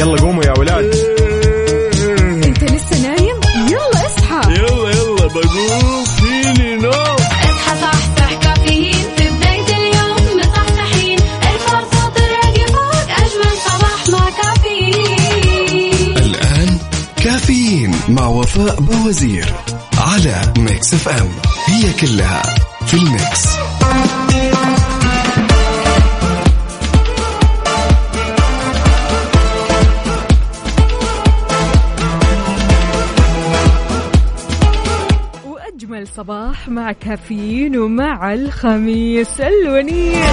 يلا قوموا يا ولاد. انت لسه نايم؟ يلا اصحى. يلا يلا بقوم. فيني نوم اصحى صحصح كافيين في بداية اليوم. مصحصحين. الفرصة تراقي فوق. أجمل صباح مع كافيين. الآن كافيين مع وفاء بوازير على Mix FM. هي كلها في ال mix. صباح مع كافيين ومع الخميس الونيس.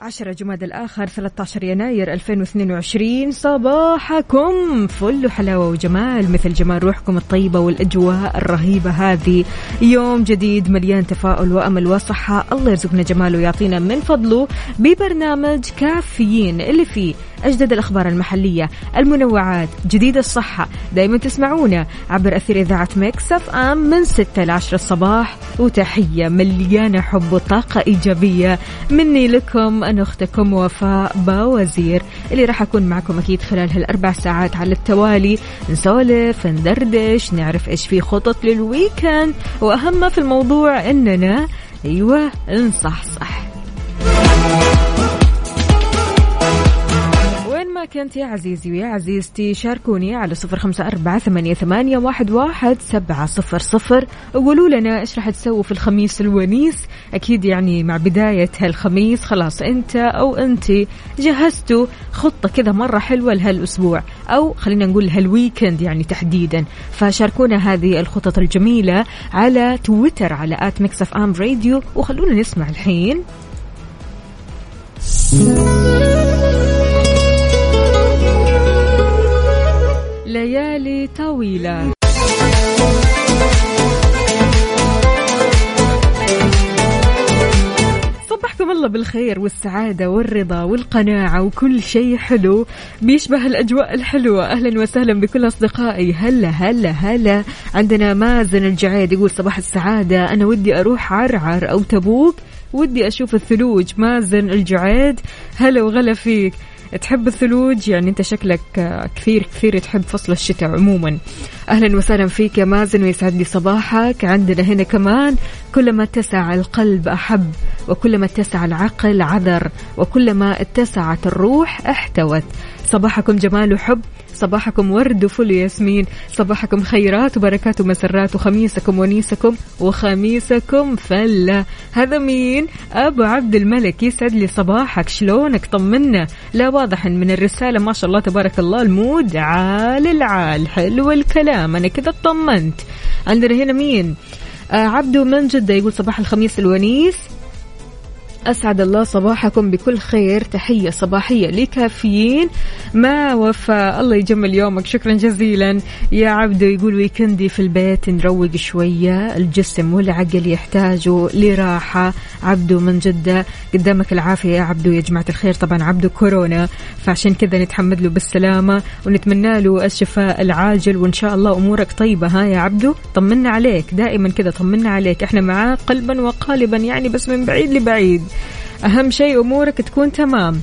10 جماد الآخر 13 يناير 2022 صباحكم فل حلاوة وجمال مثل جمال روحكم الطيبة والأجواء الرهيبة هذه. يوم جديد مليان تفاؤل وأمل وصحة. الله يرزقنا جماله ويعطينا من فضله ببرنامج كافيين اللي فيه أجدد الأخبار المحلية المنوعات جديد الصحة. دايما تسمعونا عبر أثير إذاعة Mix FM من 6 ل 10 الصباح. وتحية مليانة حب وطاقة إيجابية مني لكم أنا أختكم وفاء باوزير اللي راح أكون معكم أكيد خلال هالأربع ساعات على التوالي. نسولف ندردش نعرف إيش في خطط لل weekend. وأهم في الموضوع إننا أيوة نصحصح. وين ما كنت يا عزيزي ويا عزيزتي شاركوني على صفر خمسة أربعة ثمانية, ثمانية واحد, واحد سبعة صفر صفر. وقولوا لنا إيش راح تسووا في الخميس الونيس؟ أكيد يعني مع بداية هالخميس خلاص أنت أو أنت جهزتوا خطة كذا مرة حلوة لهالأسبوع أو خلينا نقول هال weekend يعني تحديدا. فشاركونا هذه الخطط الجميلة على تويتر على at Mix FM Radio وخلونا نسمع الحين. ليالي طويلة. صبحكم الله بالخير والسعادة والرضا والقناعة وكل شيء حلو. بيشبه الأجواء الحلوة. أهلا وسهلا بكل أصدقائي. هلا هلا هلا. عندنا مازن الجعيد يقول صباح السعادة. أنا ودي أروح عرعر أو تبوك. ودي أشوف الثلوج. مازن الجعيد هلا وغلا فيك. تحب الثلوج؟ يعني انت شكلك كثير كثير تحب فصل الشتاء عموما. أهلا وسهلا فيك يا مازن ويسعد لي صباحك. عندنا هنا كمان كلما اتسع القلب أحب وكلما اتسع العقل عذر وكلما اتسعت الروح احتوت. صباحكم جمال وحب صباحكم ورد وفل ياسمين صباحكم خيرات وبركات ومسرات وخميسكم ونيسكم وخميسكم فلة. هذا مين؟ أبو عبد الملك يسعد لي صباحك شلونك؟ طمنا. لا واضح من الرسالة ما شاء الله تبارك الله ال mood عال العال حلو الكلام أنا كذا اطمنت. عندنا هنا مين؟ آه عبدو من جدة يقول صباح الخميس الونيس. أسعد الله صباحكم بكل خير. تحية صباحية لكافيين. مع وفاء الله يجمل يومك. شكرا جزيلا. يا عبدو يقول weekend ي في البيت نروق شوية. الجسم والعقل يحتاجوا لراحة. عبدو من جدة. قدامك العافية يا عبدو يا جماعة الخير. طبعا عبدو كورونا. فعشان كذا نتحمد له بالسلامة ونتمنى له الشفاء العاجل. وإن شاء الله أمورك طيبة. ها يا عبدو طمنا عليك. دائما كذا طمنا عليك. إحنا معاه قلبا وقالبا. يعني بس من بعيد لبعيد. أهم شيء أمورك تكون تمام.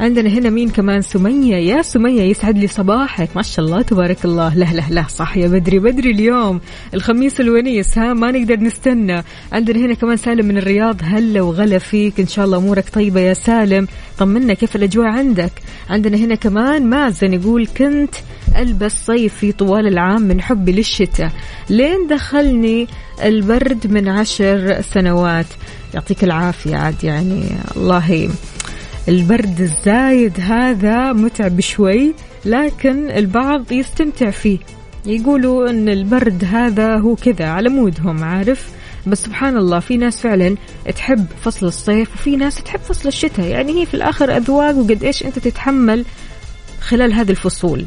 عندنا هنا مين كمان؟ سمية. يا سمية يسعد لي صباحك. ما شاء الله تبارك الله. لا لا لا صح يا بدري. بدري اليوم. الخميس الونيس ها؟ ما نقدر نستنى. عندنا هنا كمان سالم من الرياض. هلا وغلا فيك. إن شاء الله أمورك طيبة يا سالم. طمنا كيف الأجواء عندك؟ عندنا هنا كمان مازن يقول كنت ألبس صيفي طوال العام من حبي للشتاء. لين دخلني البرد من عشر سنوات. يعطيك العافية عاد يعني الله البرد الزايد هذا متعب شوي لكن البعض يستمتع فيه. يقولوا إن البرد هذا هو كذا على مودهم عارف؟ بس سبحان الله في ناس فعلا تحب فصل الصيف وفي ناس تحب فصل الشتاء. يعني هي في الآخر أذواق وقد إيش أنت تتحمل خلال هذه الفصول.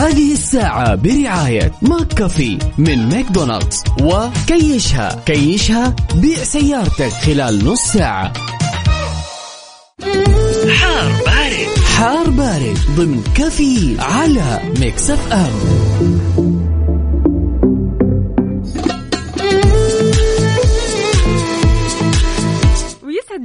هذه الساعة برعاية McCafé من ماكدونالدز. وكيشها. كيشها بيع سيارتك خلال نص ساعة. حار بارد. حار بارد ضمن كافيين على Mix FM.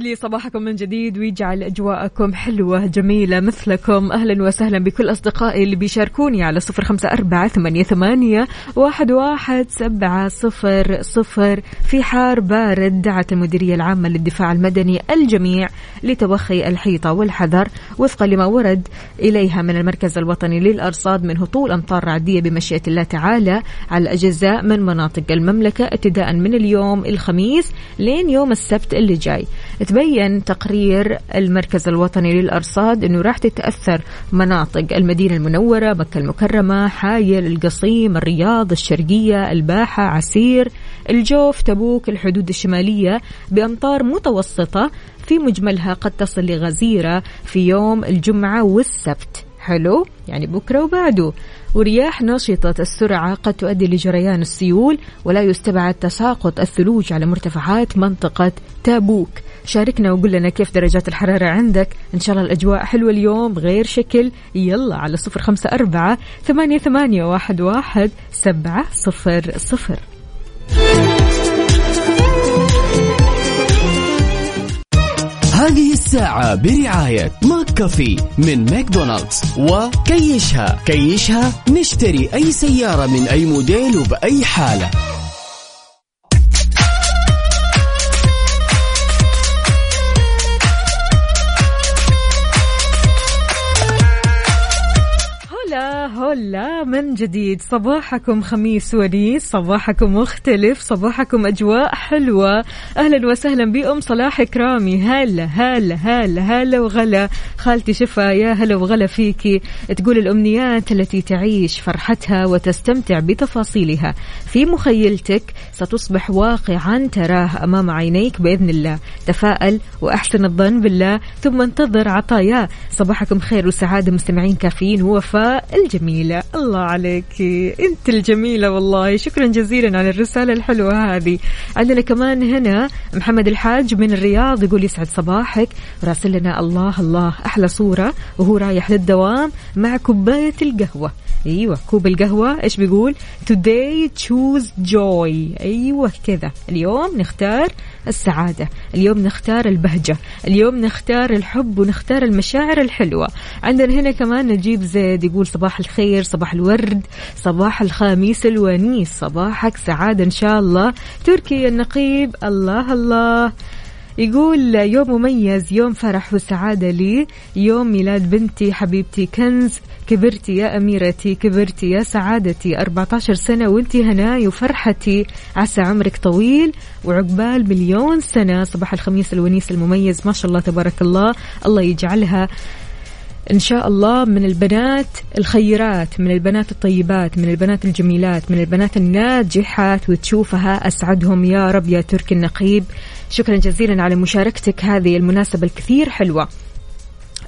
لي صباحكم من جديد ويجعل أجواءكم حلوة جميلة مثلكم. أهلا وسهلا بكل أصدقائي اللي بيشاركوني على صفر خمسة أربعة ثمانية, ثمانية واحد, واحد سبعة صفر صفر. في حار بارد دعت المديرية العامة للدفاع المدني الجميع لتوخي الحيطة والحذر وفقا لما ورد إليها من المركز الوطني للأرصاد من هطول أمطار رعدية بمشيئة الله تعالى على أجزاء من مناطق المملكة ابتداء من اليوم الخميس لين يوم السبت اللي جاي. تبين تقرير المركز الوطني للأرصاد أنه راح تتأثر مناطق المدينة المنورة مكة المكرمة حايل القصيم الرياض الشرقية الباحة عسير الجوف تبوك الحدود الشمالية بأمطار متوسطة في مجملها قد تصل لغزيرة في يوم الجمعة والسبت. حلو؟ يعني بكرة وبعده. ورياح نشطة السرعة قد تؤدي لجريان السيول ولا يستبعد تساقط الثلوج على مرتفعات منطقة تابوك شاركنا وقول لنا كيف درجات الحرارة عندك. إن شاء الله الأجواء حلوة اليوم غير شكل. يلا على صفر خمسة أربعة ثمانية, ثمانية واحد, واحد سبعة صفر صفر. هذه الساعة برعاية McCafé من ماكدونالدز وكيشها. كيشها نشتري أي سيارة من أي موديل وبأي حالة. هلا هلا من جديد. صباحكم خميس ونيس صباحكم مختلف صباحكم أجواء حلوة. أهلا وسهلا بأم صلاح كرامي هلا هلا هلا هلا وغلا. خالتي شفا يا هلا وغلا فيكي. تقول الأمنيات التي تعيش فرحتها وتستمتع بتفاصيلها. في مخيلتك ستصبح واقعا تراه أمام عينيك بإذن الله. تفائل وأحسن الظن بالله ثم انتظر عطاياه صباحكم خير وسعادة مستمعين كافيين. ووفاء الجميلة. الله عليك. أنت الجميلة والله. شكرا جزيلا على الرسالة الحلوة هذه. عندنا كمان هنا محمد الحاج من الرياض يقول يسعد صباحك. راسل لنا الله الله. أحلى صورة وهو رايح للدوام مع كوباية القهوة. أيوه كوب القهوة إيش بيقول؟ Today choose joy. أيوه كذا. اليوم نختار السعادة اليوم نختار البهجة اليوم نختار الحب ونختار المشاعر الحلوة. عندنا هنا كمان نجيب زيد يقول صباح الخير صباح الورد صباح الخميس الونيس صباحك سعادة إن شاء الله. تركي النقيب الله الله. يقول يوم مميز يوم فرح وسعادة لي. يوم ميلاد بنتي حبيبتي كنز كبرتي يا أميرتي كبرتي يا سعادتي. 14 سنة وانتي هناي وفرحتي. عسى عمرك طويل وعقبال مليون سنة. صباح الخميس الونيس المميز ما شاء الله تبارك الله. الله يجعلها إن شاء الله من البنات الخيرات من البنات الطيبات من البنات الجميلات من البنات الناجحات. وتشوفها أسعدهم يا رب يا تركي النقيب. شكرا جزيلا على مشاركتك هذه المناسبة الكثير حلوة.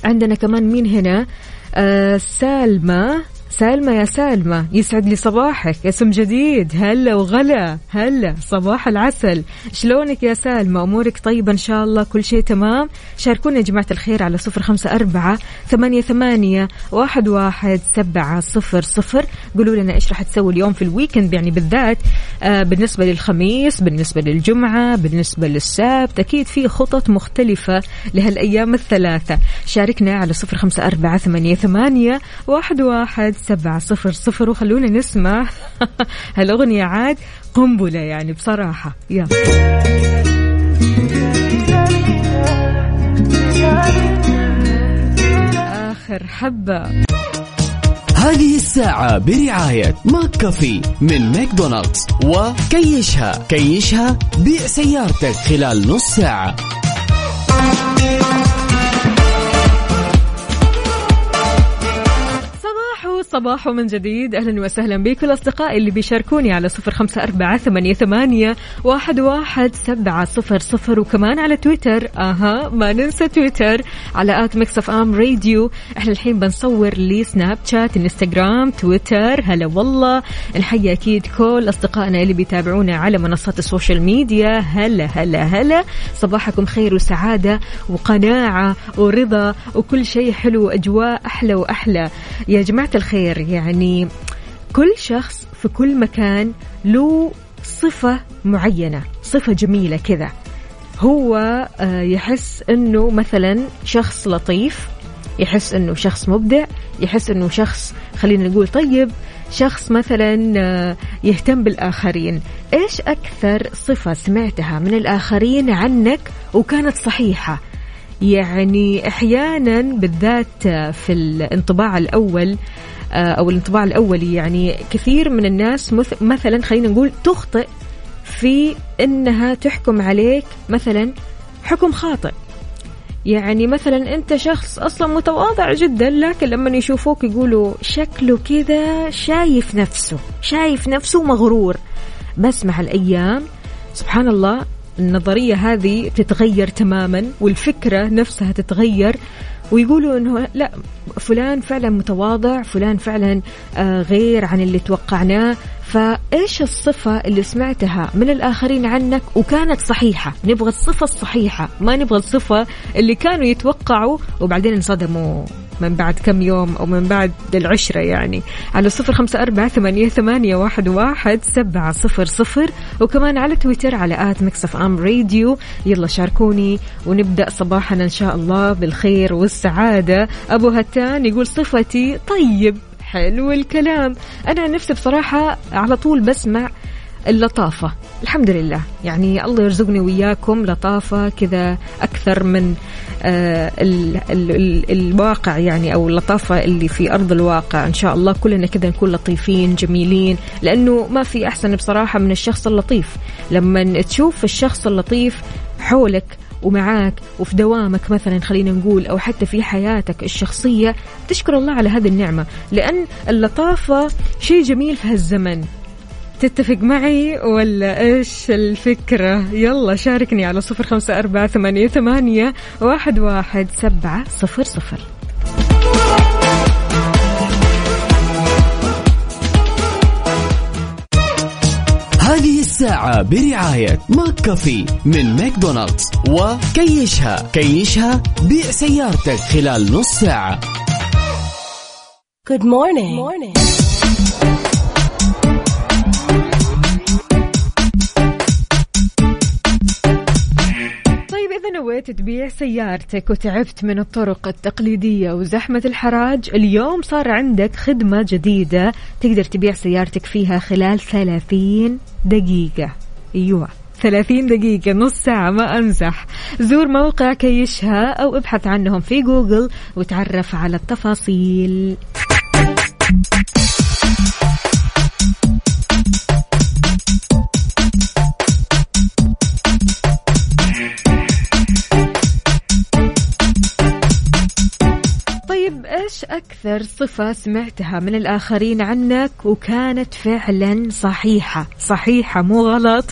عندنا كمان مين هنا؟ آه سالمة. سالمة يا سالمة يسعد لي صباحك اسم جديد هلا وغلا هلا صباح العسل. شلونك يا سالمة؟ أمورك طيبة إن شاء الله؟ كل شيء تمام؟ شاركونا يا جماعة الخير على صفر خمسة أربعة ثمانية, ثمانية واحد, واحد سبعة صفر صفر. قولوا لنا إيش راح تسوي اليوم في الويكند يعني بالذات آه بالنسبة للخميس بالنسبة للجمعة بالنسبة للسبت. أكيد في خطط مختلفة لهالأيام الثلاثة. شاركنا على صفر خمسة أربعة ثمانية, ثمانية واحد, واحد سبعة صفر صفر وخلونا نسمع هالأغنية عاد قنبلة يعني بصراحة. يلا. آخر حبة. هذه الساعة برعاية McCafé من ماكدونالدز وكيشها. كيشها بيع سيارتك خلال نص ساعة. الصباح ومن جديد. أهلا وسهلا بكل أصدقائي اللي بيشاركوني على صفر خمسة أربعة ثمانية, واحد, واحد سبعة صفر صفر. وكمان على تويتر. أها ما ننسى تويتر. على at Mix FM Radio. إحنا الحين بنصور لي سناب شات إنستغرام تويتر. هلا والله. نحيي أكيد كل أصدقائنا اللي بيتابعونا على منصات ال social media. هلا هلا هلا. صباحكم خير وسعادة وقناعة ورضا وكل شيء حلو وأجواء أحلى وأحلى. يا جماعة الخير يعني كل شخص في كل مكان له صفة معينة صفة جميلة كذا. هو آه، يحس إنه مثلا شخص لطيف يحس إنه شخص مبدع يحس إنه شخص خلينا نقول طيب شخص مثلا آه، يهتم بالآخرين. إيش أكثر صفة سمعتها من الآخرين عنك وكانت صحيحة؟ يعني أحيانا بالذات في الانطباع الأول أو الانطباع الأولي. يعني كثير من الناس مث- مثلا خلينا نقول تخطئ في إنها تحكم عليك مثلا حكم خاطئ. يعني مثلا أنت شخص أصلا متواضع جدا لكن لما يشوفوك يقولوا شكله كذا شايف نفسه شايف نفسه مغرور. بس مع الأيام سبحان الله النظرية هذه تتغير تماما والفكرة نفسها تتغير. ويقولوا إنه لا فلان فعلا متواضع فلان فعلا آه، غير عن اللي توقعناه. فإيش الصفة اللي سمعتها من الآخرين عنك وكانت صحيحة؟ نبغى الصفة الصحيحة ما نبغى الصفة اللي كانوا يتوقعوا وبعدين انصدموا. من بعد كم يوم أو من بعد العشرة يعني. على صفر خمسة أربعة ثمانية, ثمانية واحد, واحد سبعة صفر صفر. وكمان على تويتر على آت مكسف أم راديو. يلا شاركوني ونبدأ صباحنا إن شاء الله بالخير والسعادة. أبو هتان يقول صفتي طيب حلو الكلام. أنا نفسي بصراحة على طول بسمع اللطافة. الحمد لله. يعني الله يرزقني وياكم لطافة كذا أكثر من آه ال ال ال الواقع يعني أو اللطافة اللي في أرض الواقع. إن شاء الله كلنا كذا نكون لطيفين جميلين. لأنه ما في أحسن بصراحة من الشخص اللطيف. لما تشوف الشخص اللطيف حولك ومعاك وفي دوامك مثلا خلينا نقول أو حتى في حياتك الشخصية تشكر الله على هذه النعمة. لأن اللطافة شيء جميل في هالزمن. تتفق معي ولا إيش الفكرة يلا شاركني على صفر خمسة أربعة ثمانية, ثمانية واحد, واحد سبعة صفر صفر هذه الساعة برعاية McCafé من ماكدونالدز وكيشها كيشها بيع سيارتك خلال نص ساعة Good morning. morning. نويت تبيع سيارتك وتعبت من الطرق التقليدية وزحمة الحراج اليوم صار عندك خدمة جديدة تقدر تبيع سيارتك فيها خلال 30 دقيقة. أيوة 30 دقيقة نص ساعة ما أمزح زور موقع كيشها أو ابحث عنهم في جوجل وتعرف على التفاصيل. إيش أكثر صفة سمعتها من الآخرين عنك وكانت فعلا صحيحة؟ صحيحة مو غلط؟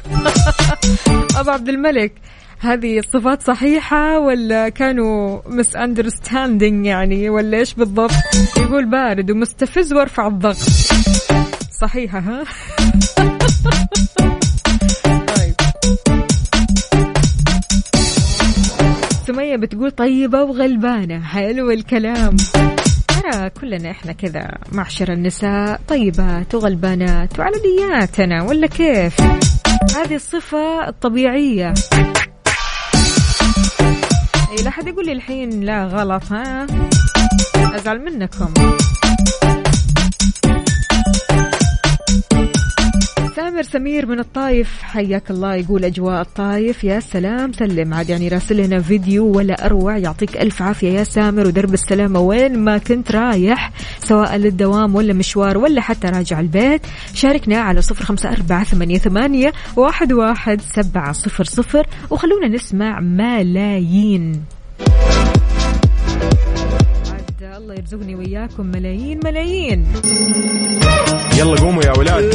أبو عبد الملك هذه الصفات صحيحة ولا كانوا مس اندرستاندينج يعني ولا إيش بالضبط؟ يقول بارد ومستفز وارفع الضغط. صحيحة ها؟ طيب. سمية بتقول طيبة وغلبانة حلو الكلام. ترى كلنا إحنا كذا معشر النساء طيبات وغلبانات وعلى نياتنا ولا كيف؟ هذه الصفة الطبيعية. إي لا حد يقول لي الحين لا غلط ها؟ أزعل منكم. سامر سمير من الطايف حياك الله يقول أجواء الطايف يا سلام سلم. عاد يعني راسل لنا فيديو ولا أروع يعطيك ألف عافية يا سامر ودرب السلامة وين ما كنت رايح سواء للدوام ولا مشوار ولا حتى راجع البيت. شاركنا على صفر خمسة أربعة ثمانية, ثمانية واحد, واحد سبعة صفر صفر وخلونا نسمع ملايين. الله يرزقني وياكم ملايين ملايين. يلا قوموا يا ولاد.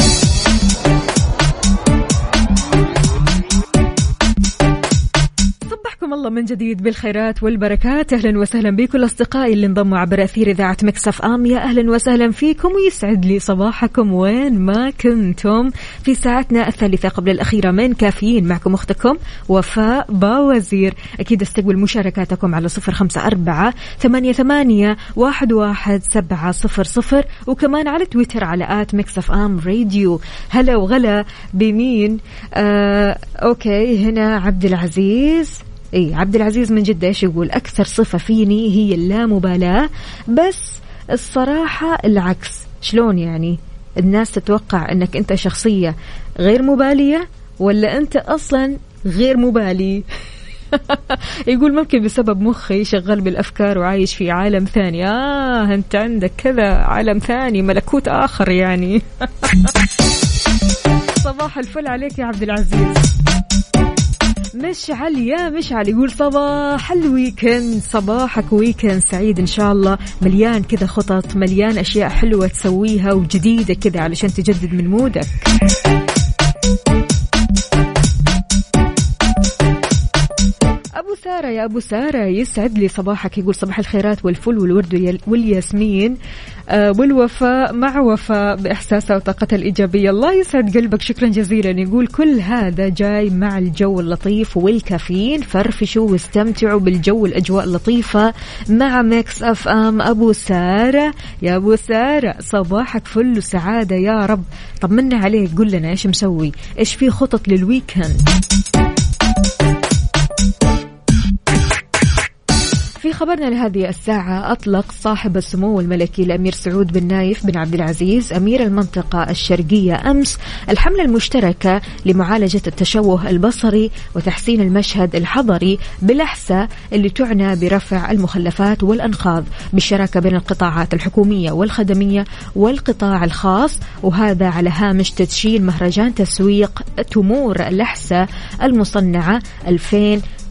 صبحكم الله من جديد بالخيرات والبركات. أهلا وسهلا بكل اصدقائي اللي انضموا عبر أثير إذاعة Mix FM. يا أهلا وسهلا فيكم ويسعد لي صباحكم وين ما كنتم. في ساعتنا الثالثة قبل الأخيرة من كافيين معكم أختكم وفاء باوزير. أكيد استقبل مشاركاتكم على صفر خمسة أربعة ثمانية ثمانية واحد واحد سبعة صفر صفر. وكمان على تويتر على at Mix FM Radio. هلا وغلا بمين؟ آه okay هنا عبد العزيز. اي عبد العزيز من جدة إيش يقول؟ أكثر صفة فيني هي اللامبالاة بس الصراحة العكس. شلون يعني؟ الناس تتوقع إنك أنت شخصية غير مبالية ولا أنت أصلا غير مبالي؟ يقول ممكن بسبب مخي شغال بالأفكار وعايش في عالم ثاني. آه أنت عندك كذا عالم ثاني ملكوت آخر يعني. صباح الفل عليك يا عبد العزيز مشعل يا مشعل يقول صباح ال weekend. صباحك weekend سعيد إن شاء الله. مليان كذا خطط مليان أشياء حلوة تسويها وجديدة كذا علشان تجدد من mood ك. أبو سارة يا أبو سارة يسعد لي صباحك. يقول صباح الخيرات والفل والورد واليا- والياسمين. آه، والوفاء مع وفاء باحساسها وطاقتها الإيجابية. الله يسعد قلبك. شكرا جزيلا. يقول كل هذا جاي مع الجو اللطيف والكافيين. فرفشوا واستمتعوا بالجو الأجواء اللطيفة مع Mix FM. أبو سارة يا أبو سارة صباحك فل وسعادة يا رب. طمنا عليك. قل لنا إيش مسوي؟ إيش في خطط لل weekend في خبرنا لهذه الساعة أطلق صاحب السمو الملكي الأمير سعود بن نايف بن عبد العزيز أمير المنطقة الشرقية. أمس الحملة المشتركة لمعالجة التشوه البصري وتحسين المشهد الحضري بالأحساء اللي تعنى برفع المخلفات والأنقاض بالشراكة بين القطاعات الحكومية والخدمية والقطاع الخاص وهذا على هامش تدشين مهرجان تسويق تمور لحسة المصنعة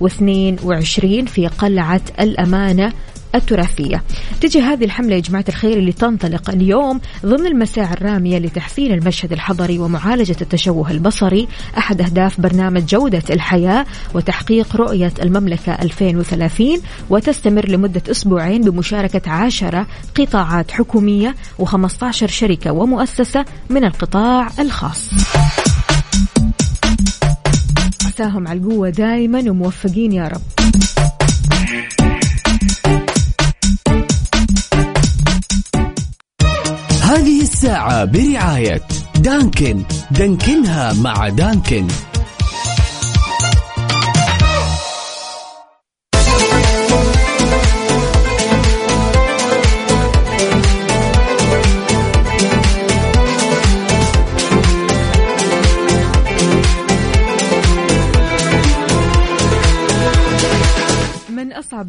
2022 في قلعة الأمانة التراثية. تجي هذه الحملة يا جماعة الخير اللي تنطلق اليوم ضمن المساعي الرامية لتحسين المشهد الحضري ومعالجة التشوه البصري أحد أهداف برنامج جودة الحياة وتحقيق رؤية المملكة 2030 وتستمر لمدة أسبوعين بمشاركة عشرة قطاعات حكومية و15 شركة ومؤسسة من القطاع الخاص. عساهم على القوة دائما وموفقين يا رب. هذه الساعة برعاية دانكن. دانكنها مع دانكن.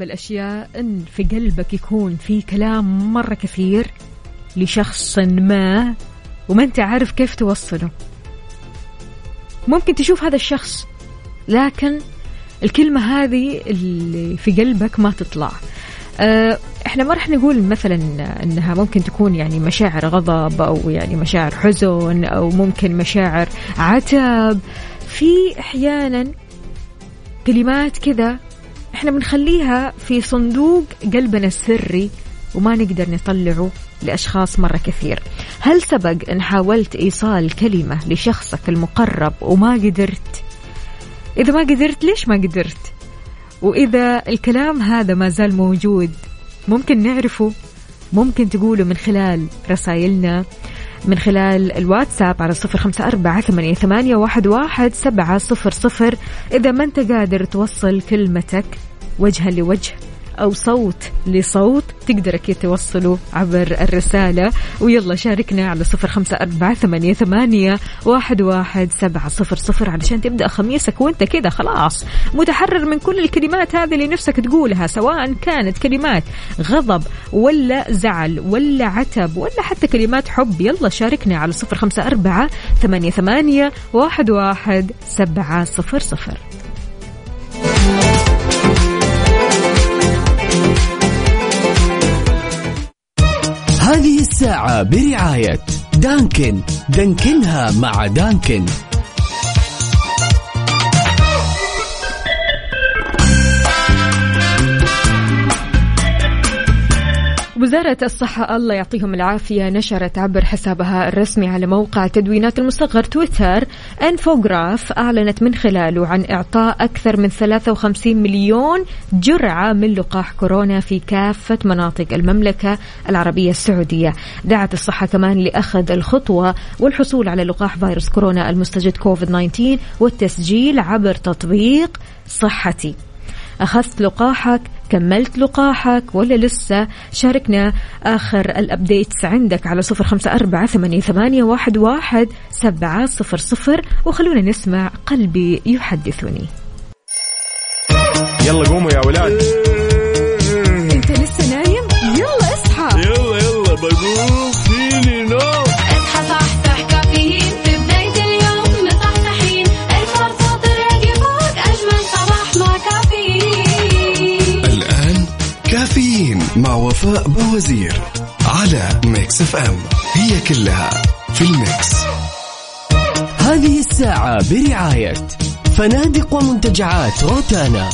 أصعب الأشياء أن في قلبك يكون في كلام مرة كثير لشخص ما وما أنت عارف كيف توصله. ممكن تشوف هذا الشخص لكن الكلمة هذه اللي في قلبك ما تطلع. آه، إحنا ما راح نقول مثلا إنها ممكن تكون يعني مشاعر غضب أو يعني مشاعر حزن أو ممكن مشاعر عتب في أحيانا كلمات كذا إحنا بنخليها في صندوق قلبنا السري وما نقدر نطلعه لأشخاص مرة كثير. هل سبق أن حاولت إيصال كلمة لشخصك المقرب وما قدرت؟ إذا ما قدرت ليش ما قدرت؟ وإذا الكلام هذا ما زال موجود ممكن نعرفه؟ ممكن تقوله من خلال رسائلنا من خلال الواتساب على صفر خمسة أربعة ثمانية, واحد سبعة صفر صفر. إذا ما أنت قادر توصل كلمتك وجها لوجه أو صوت لصوت تقدر أكيد توصلوا عبر الرسالة. ويلا شاركنا على صفر خمسة أربعة ثمانية, ثمانية واحد, واحد سبعة صفر صفر علشان تبدأ خميسك وأنت كذا خلاص. متحرر من كل الكلمات هذه اللي نفسك تقولها سواء كانت كلمات غضب ولا زعل ولا عتب ولا حتى كلمات حب. يلا شاركنا على صفر خمسة أربعة ثمانية, ثمانية واحد, واحد سبعة صفر صفر. هذه الساعة برعاية دانكن. دانكنها مع دانكن. وزارة الصحة الله يعطيهم العافية نشرت عبر حسابها الرسمي على موقع تدوينات المصغر تويتر إنفوغراف أعلنت من خلاله عن إعطاء أكثر من 53 مليون جرعة من لقاح كورونا في كافة مناطق المملكة العربية السعودية. دعت الصحة كمان لأخذ الخطوة والحصول على لقاح فيروس كورونا المستجد كوفيد 19 والتسجيل عبر تطبيق صحتي. أخذت لقاحك كملت لقاحك ولا لسه؟ شاركنا آخر الأبديتس عندك على صفر خمسة أربعة ثمانية, واحد, واحد سبعة صفر صفر. وخلونا نسمع قلبي يحدثني. يلا قوموا يا ولاد. وفاء باوزير على Mix FM. هي كلها في ال mix. هذه الساعة برعاية فنادق ومنتجعات روتانا.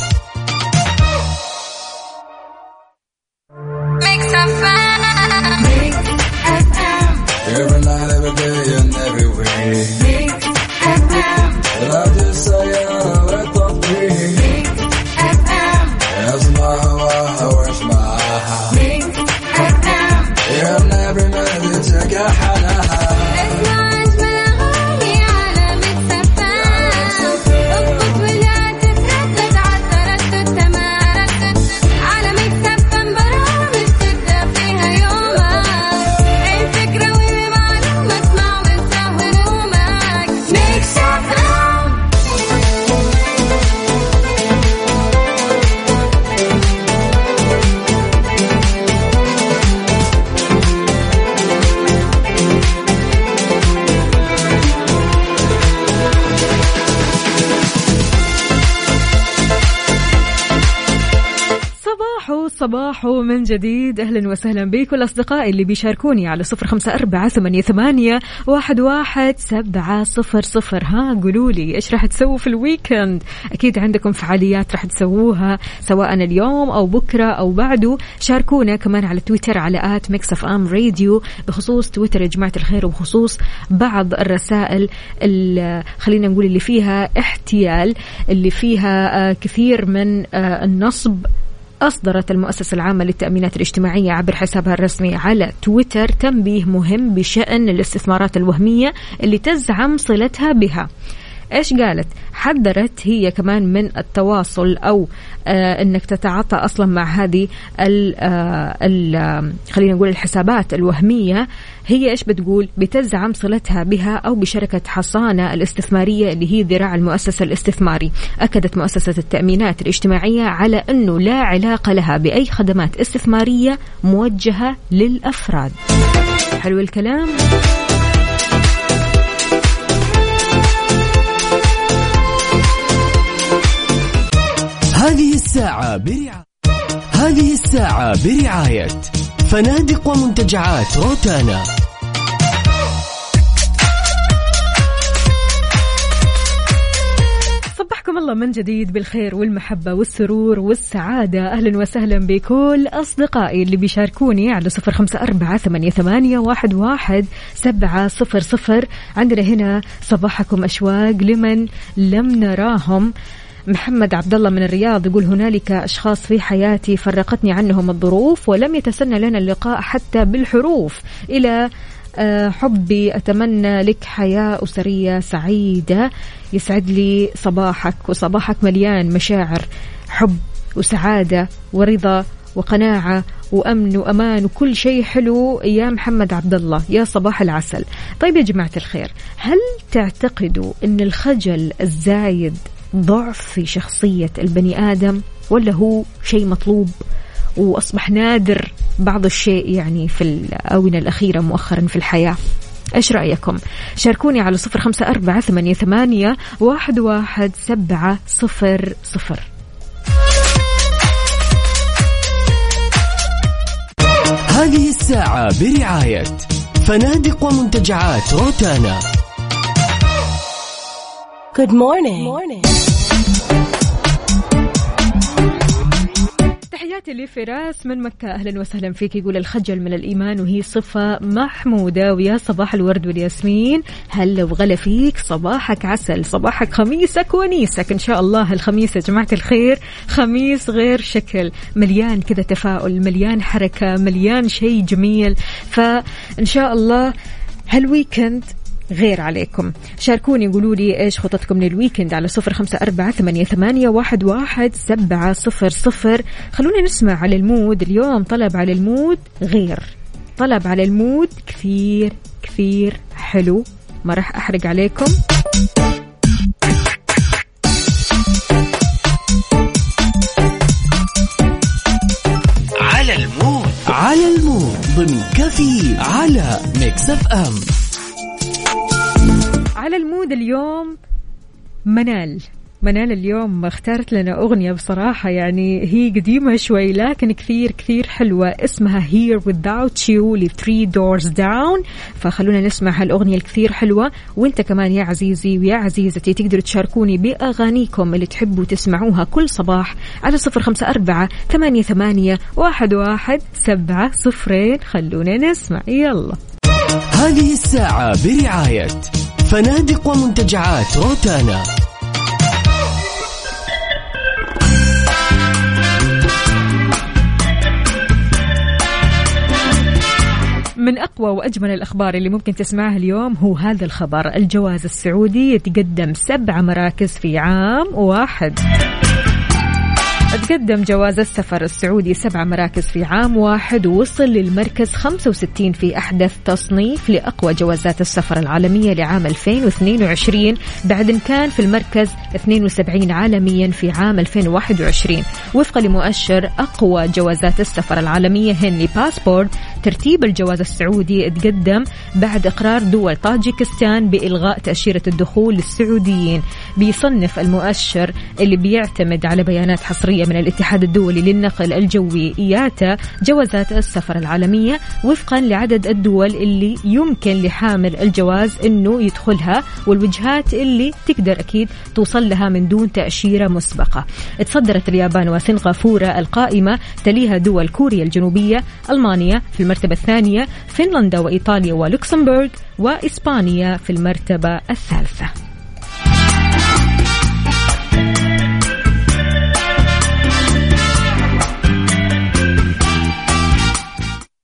جديد. أهلا وسهلا بكل أصدقائي اللي بيشاركوني على صفر خمسة أربعة ثمانية, ثمانية واحد, واحد سبعة صفر صفر. ها قولوا لي إيش راح تسووا في ال weekend؟ أكيد عندكم فعاليات راح تسووها سواء اليوم أو بكرة أو بعده. شاركونا كمان على تويتر على at Mix FM Radio بخصوص تويتر يا جماعة الخير وبخصوص بعض الرسائل خلينا نقول اللي فيها احتيال اللي فيها آه، كثير من آه، النصب أصدرت المؤسسة العامة للتأمينات الاجتماعية عبر حسابها الرسمي على تويتر تنبيه مهم بشأن الاستثمارات الوهمية اللي تزعم صلتها بها. إيش قالت؟ حذرت هي كمان من التواصل أو آه إنك تتعاطى أصلا مع هذه ال آه ال آه خلينا نقول الحسابات الوهمية هي إيش بتقول؟ بتزعم صلتها بها أو بشركة حصانة الاستثمارية اللي هي ذراع المؤسسة الاستثماري. أكدت مؤسسة التأمينات الاجتماعية على إنه لا علاقة لها بأي خدمات استثمارية موجهة للأفراد. حلو الكلام؟ الساعة برعاية. هذه الساعة برعاية. فنادق ومنتجعات روتانا. صبحكم الله من جديد بالخير والمحبة والسرور والسعادة. أهلا وسهلا بكل أصدقائي اللي بيشاركوني على صفر خمسة أربعة ثمانية, ثمانية واحد, واحد سبعة صفر صفر. عندنا هنا صباحكم أشواق لمن لم نراهم. محمد عبد الله من الرياض يقول هنالك أشخاص في حياتي فرقتني عنهم الظروف ولم يتسنى لنا اللقاء حتى بالحروف. إلى آه، حبي أتمنى لك حياة أسرية سعيدة. يسعد لي صباحك وصباحك مليان مشاعر حب وسعادة ورضا وقناعة وأمن وأمان وكل شيء حلو يا محمد عبد الله يا صباح العسل. طيب يا جماعة الخير هل تعتقدوا أن الخجل الزايد ضعف في شخصية البني آدم ولا هو شيء مطلوب؟ وأصبح نادر بعض الشيء يعني في الآونة الأخيرة مؤخرا في الحياة. إيش رأيكم؟ شاركوني على صفر خمسة أربعة ثمانية, ثمانية واحد, واحد سبعة صفر صفر. هذه الساعة برعاية فنادق ومنتجعات روتانا. Good morning. morning. تحياتي لفراس من مكة. أهلا وسهلا فيك. يقول الخجل من الإيمان وهي صفة محمودة ويا صباح الورد والياسمين. هلا وغلا فيك صباحك عسل صباحك خميسك ونيسك. إن شاء الله الخميس يا جماعة الخير. خميس غير شكل. مليان كذا تفاؤل مليان حركة مليان شيء جميل. فإن شاء الله هال weekend غير عليكم. شاركوني قولوا لي إيش خططكم لل weekend على صفر خمسة أربعة ثمانية, ثمانية واحد, واحد سبعة صفر صفر. خلونا نسمع على ال mood. اليوم طلب على ال mood غير. طلب على ال mood كثير كثير حلو. ما راح أحرق عليكم. على ال mood. على ال mood. ضمن كفي على Mix FM. على ال mood اليوم منال. منال اليوم اختارت لنا أغنية بصراحة يعني هي قديمة شوي لكن كثير كثير حلوة. اسمها Here Without You ل Three Doors Down. فخلونا نسمع هالأغنية الكثير حلوة. وانت كمان يا عزيزي ويا عزيزتي تقدروا تشاركوني بأغانيكم اللي تحبوا تسمعوها كل صباح على صفر خمسة أربعة ثمانية, ثمانية واحد, واحد سبعة صفرين. خلونا نسمع. يلا. هذه الساعة برعاية فنادق ومنتجعات روتانا. من أقوى وأجمل الأخبار اللي ممكن تسمعها اليوم هو هذا الخبر. الجواز السعودي يتقدم سبع مراكز في عام واحد. تقدم جواز السفر السعودي سبع مراكز في عام واحد ووصل للمركز 65 في أحدث تصنيف لأقوى جوازات السفر العالمية لعام 2022 بعد أن كان في المركز 72 عالميا في عام 2021 وفقا لمؤشر أقوى جوازات السفر العالمية هنلي باسبورت ترتيب الجواز السعودي تقدم بعد إقرار دول طاجيكستان بإلغاء تأشيرة الدخول للسعوديين. بيصنف المؤشر اللي بيعتمد على بيانات حصرية من الاتحاد الدولي للنقل الجوي. إياتا جوازات السفر العالمية وفقا لعدد الدول اللي يمكن لحامل الجواز أنه يدخلها والوجهات اللي تقدر أكيد توصل لها من دون تأشيرة مسبقة. تصدرت اليابان وسنغافورة القائمة تليها دول كوريا الجنوبية ألمانيا في المرتبة الثانية فنلندا وإيطاليا ولوكسمبورغ وإسبانيا في المرتبة الثالثة.